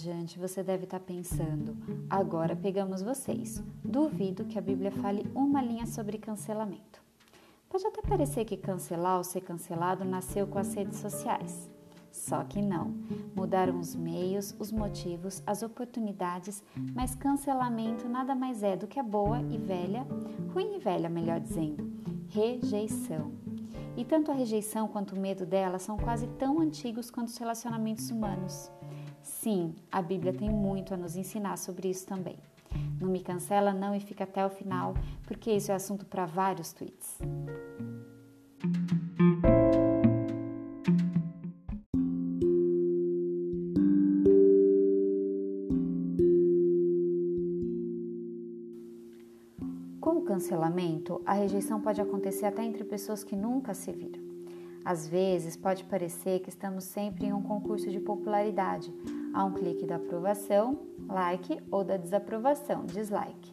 viajante, você deve estar pensando: agora pegamos vocês. Duvido que a Bíblia fale uma linha sobre cancelamento. Pode até parecer que cancelar ou ser cancelado nasceu com as redes sociais. Só que não. Mudaram os meios, os motivos, as oportunidades, mas cancelamento nada mais é do que a boa e velha, ruim e velha, melhor dizendo, rejeição. E tanto a rejeição quanto o medo dela são quase tão antigos quanto os relacionamentos humanos. Sim, a Bíblia tem muito a nos ensinar sobre isso também. Não me cancela não e fica até o final, porque isso é assunto para vários tweets. Com o cancelamento, a rejeição pode acontecer até entre pessoas que nunca se viram. Às vezes, pode parecer que estamos sempre em um concurso de popularidade, a um clique da aprovação, like, ou da desaprovação, dislike.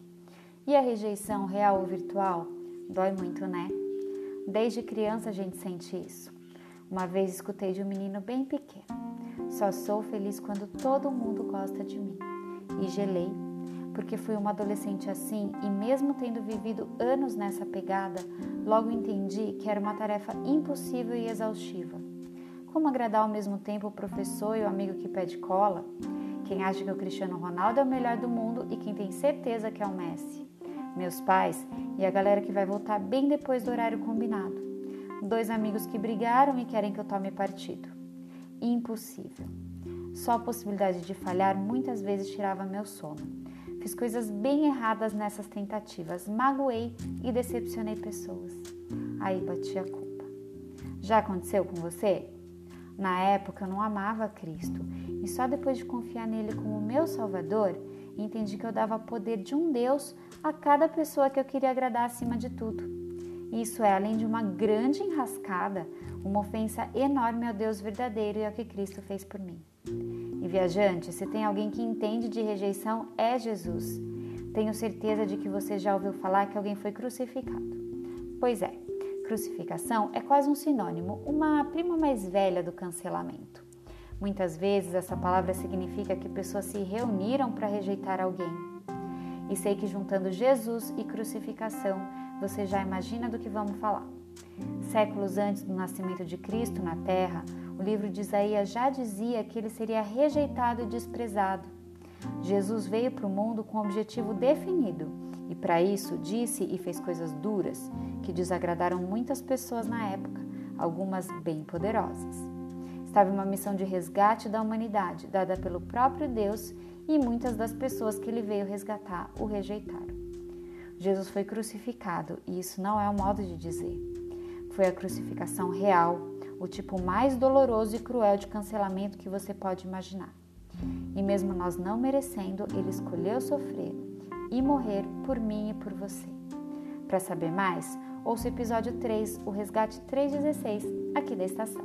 E a rejeição real ou virtual? Dói muito, né? Desde criança a gente sente isso. Uma vez escutei de um menino bem pequeno: Só sou feliz quando todo mundo gosta de mim. E gelei porque fui uma adolescente assim e, mesmo tendo vivido anos nessa pegada, logo entendi que era uma tarefa impossível e exaustiva. Como agradar ao mesmo tempo o professor e o amigo que pede cola? Quem acha que o Cristiano Ronaldo é o melhor do mundo e quem tem certeza que é o Messi? Meus pais e a galera que vai voltar bem depois do horário combinado. Dois amigos que brigaram e querem que eu tome partido. Impossível. Só a possibilidade de falhar muitas vezes tirava meu sono. Fiz coisas bem erradas nessas tentativas, magoei e decepcionei pessoas. Aí bati a culpa. Já aconteceu com você? Na época eu não amava Cristo e só depois de confiar nele como meu Salvador, entendi que eu dava poder de um Deus a cada pessoa que eu queria agradar acima de tudo. Isso é, além de uma grande enrascada, uma ofensa enorme ao Deus verdadeiro e ao que Cristo fez por mim. E viajante, se tem alguém que entende de rejeição, é Jesus. Tenho certeza de que você já ouviu falar que alguém foi crucificado. Pois é, crucificação é quase um sinônimo, uma prima mais velha do cancelamento. Muitas vezes essa palavra significa que pessoas se reuniram para rejeitar alguém. E sei que juntando Jesus e crucificação, você já imagina do que vamos falar. Séculos antes do nascimento de Cristo na Terra, o livro de Isaías já dizia que ele seria rejeitado e desprezado. Jesus veio para o mundo com um objetivo definido e, para isso, disse e fez coisas duras que desagradaram muitas pessoas na época, algumas bem poderosas. Estava uma missão de resgate da humanidade, dada pelo próprio Deus, e muitas das pessoas que ele veio resgatar o rejeitaram. Jesus foi crucificado, e isso não é um modo de dizer. Foi a crucificação real, o tipo mais doloroso e cruel de cancelamento que você pode imaginar. E mesmo nós não merecendo, ele escolheu sofrer e morrer por mim e por você. Para saber mais, ouça o episódio 3, o Resgate 316, aqui da estação.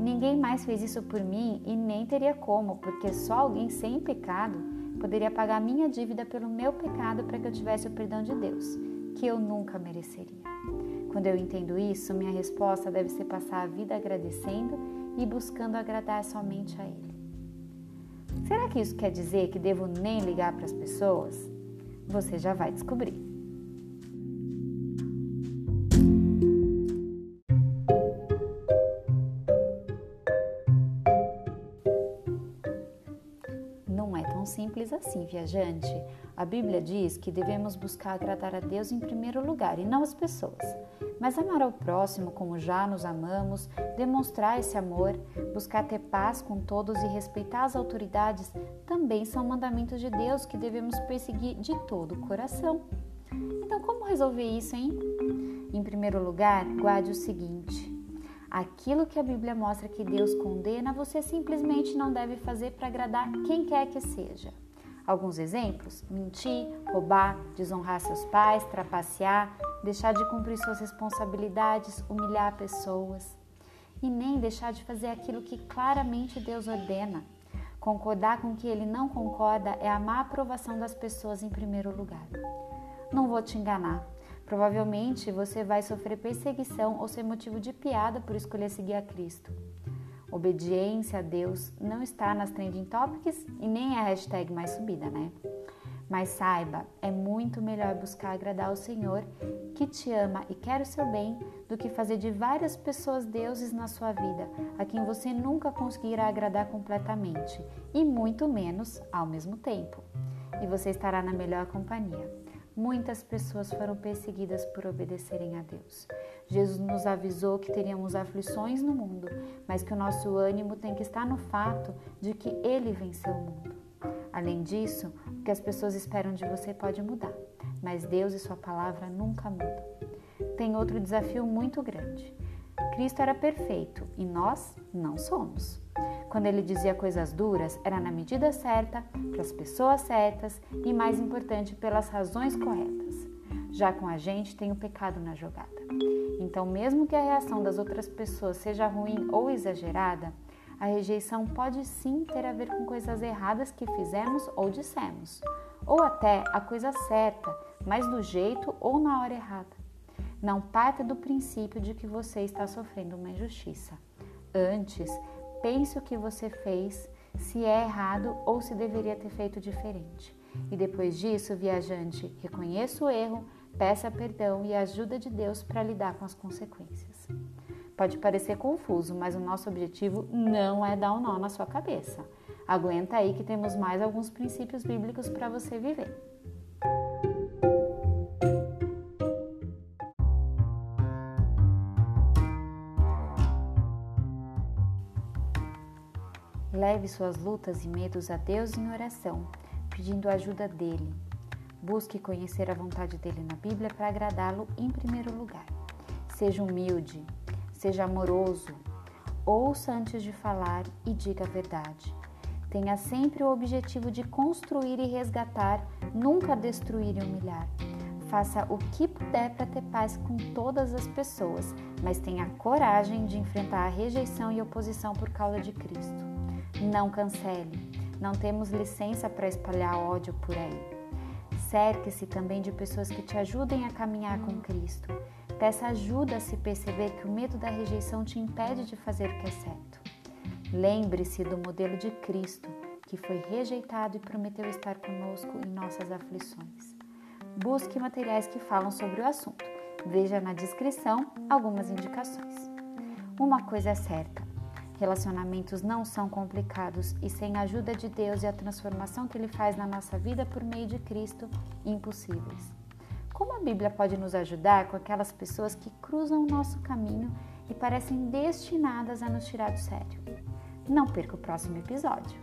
Ninguém mais fez isso por mim e nem teria como, porque só alguém sem pecado poderia pagar minha dívida pelo meu pecado para que eu tivesse o perdão de Deus, que eu nunca mereceria. Quando eu entendo isso, minha resposta deve ser passar a vida agradecendo e buscando agradar somente a Ele. Será que isso quer dizer que devo nem ligar para as pessoas? Você já vai descobrir. Não é tão simples assim, viajante. A Bíblia diz que devemos buscar agradar a Deus em primeiro lugar e não as pessoas. Mas amar ao próximo como já nos amamos, demonstrar esse amor, buscar ter paz com todos e respeitar as autoridades também são mandamentos de Deus que devemos perseguir de todo o coração. Então, como resolver isso, hein? Em primeiro lugar, guarde o seguinte: aquilo que a Bíblia mostra que Deus condena, você simplesmente não deve fazer para agradar quem quer que seja. Alguns exemplos: mentir, roubar, desonrar seus pais, trapacear, deixar de cumprir suas responsabilidades, humilhar pessoas e nem deixar de fazer aquilo que claramente Deus ordena. Concordar com o que ele não concorda é a má aprovação das pessoas em primeiro lugar. Não vou te enganar. Provavelmente você vai sofrer perseguição ou ser motivo de piada por escolher seguir a Cristo. Obediência a Deus não está nas trending topics e nem é a hashtag mais subida, né? Mas saiba, é muito melhor buscar agradar o Senhor, que te ama e quer o seu bem, do que fazer de várias pessoas deuses na sua vida, a quem você nunca conseguirá agradar completamente, e muito menos ao mesmo tempo. E você estará na melhor companhia. Muitas pessoas foram perseguidas por obedecerem a Deus. Jesus nos avisou que teríamos aflições no mundo, mas que o nosso ânimo tem que estar no fato de que Ele venceu o mundo. Além disso, o que as pessoas esperam de você pode mudar, mas Deus e Sua palavra nunca mudam. Tem outro desafio muito grande. Cristo era perfeito e nós não somos. Quando ele dizia coisas duras, era na medida certa, para as pessoas certas e, mais importante, pelas razões corretas. Já com a gente tem o pecado na jogada. Então, mesmo que a reação das outras pessoas seja ruim ou exagerada, a rejeição pode sim ter a ver com coisas erradas que fizemos ou dissemos, ou até a coisa certa, mas do jeito ou na hora errada. Não parta do princípio de que você está sofrendo uma injustiça. Antes, Pense o que você fez, se é errado ou se deveria ter feito diferente. E depois disso, viajante, reconheça o erro, peça perdão e ajuda de Deus para lidar com as consequências. Pode parecer confuso, mas o nosso objetivo não é dar um nó na sua cabeça. Aguenta aí que temos mais alguns princípios bíblicos para você viver. Leve suas lutas e medos a Deus em oração, pedindo a ajuda dele. Busque conhecer a vontade dele na Bíblia para agradá-lo em primeiro lugar. Seja humilde, seja amoroso, ouça antes de falar e diga a verdade. Tenha sempre o objetivo de construir e resgatar, nunca destruir e humilhar. Faça o que puder para ter paz com todas as pessoas, mas tenha coragem de enfrentar a rejeição e oposição por causa de Cristo. Não cancele, não temos licença para espalhar ódio por aí. Cerque-se também de pessoas que te ajudem a caminhar com Cristo. Peça ajuda a se perceber que o medo da rejeição te impede de fazer o que é certo. Lembre-se do modelo de Cristo, que foi rejeitado e prometeu estar conosco em nossas aflições. Busque materiais que falam sobre o assunto. Veja na descrição algumas indicações. Uma coisa é certa: Relacionamentos não são complicados e sem a ajuda de Deus e a transformação que Ele faz na nossa vida por meio de Cristo, impossíveis. Como a Bíblia pode nos ajudar com aquelas pessoas que cruzam o nosso caminho e parecem destinadas a nos tirar do sério? Não perca o próximo episódio.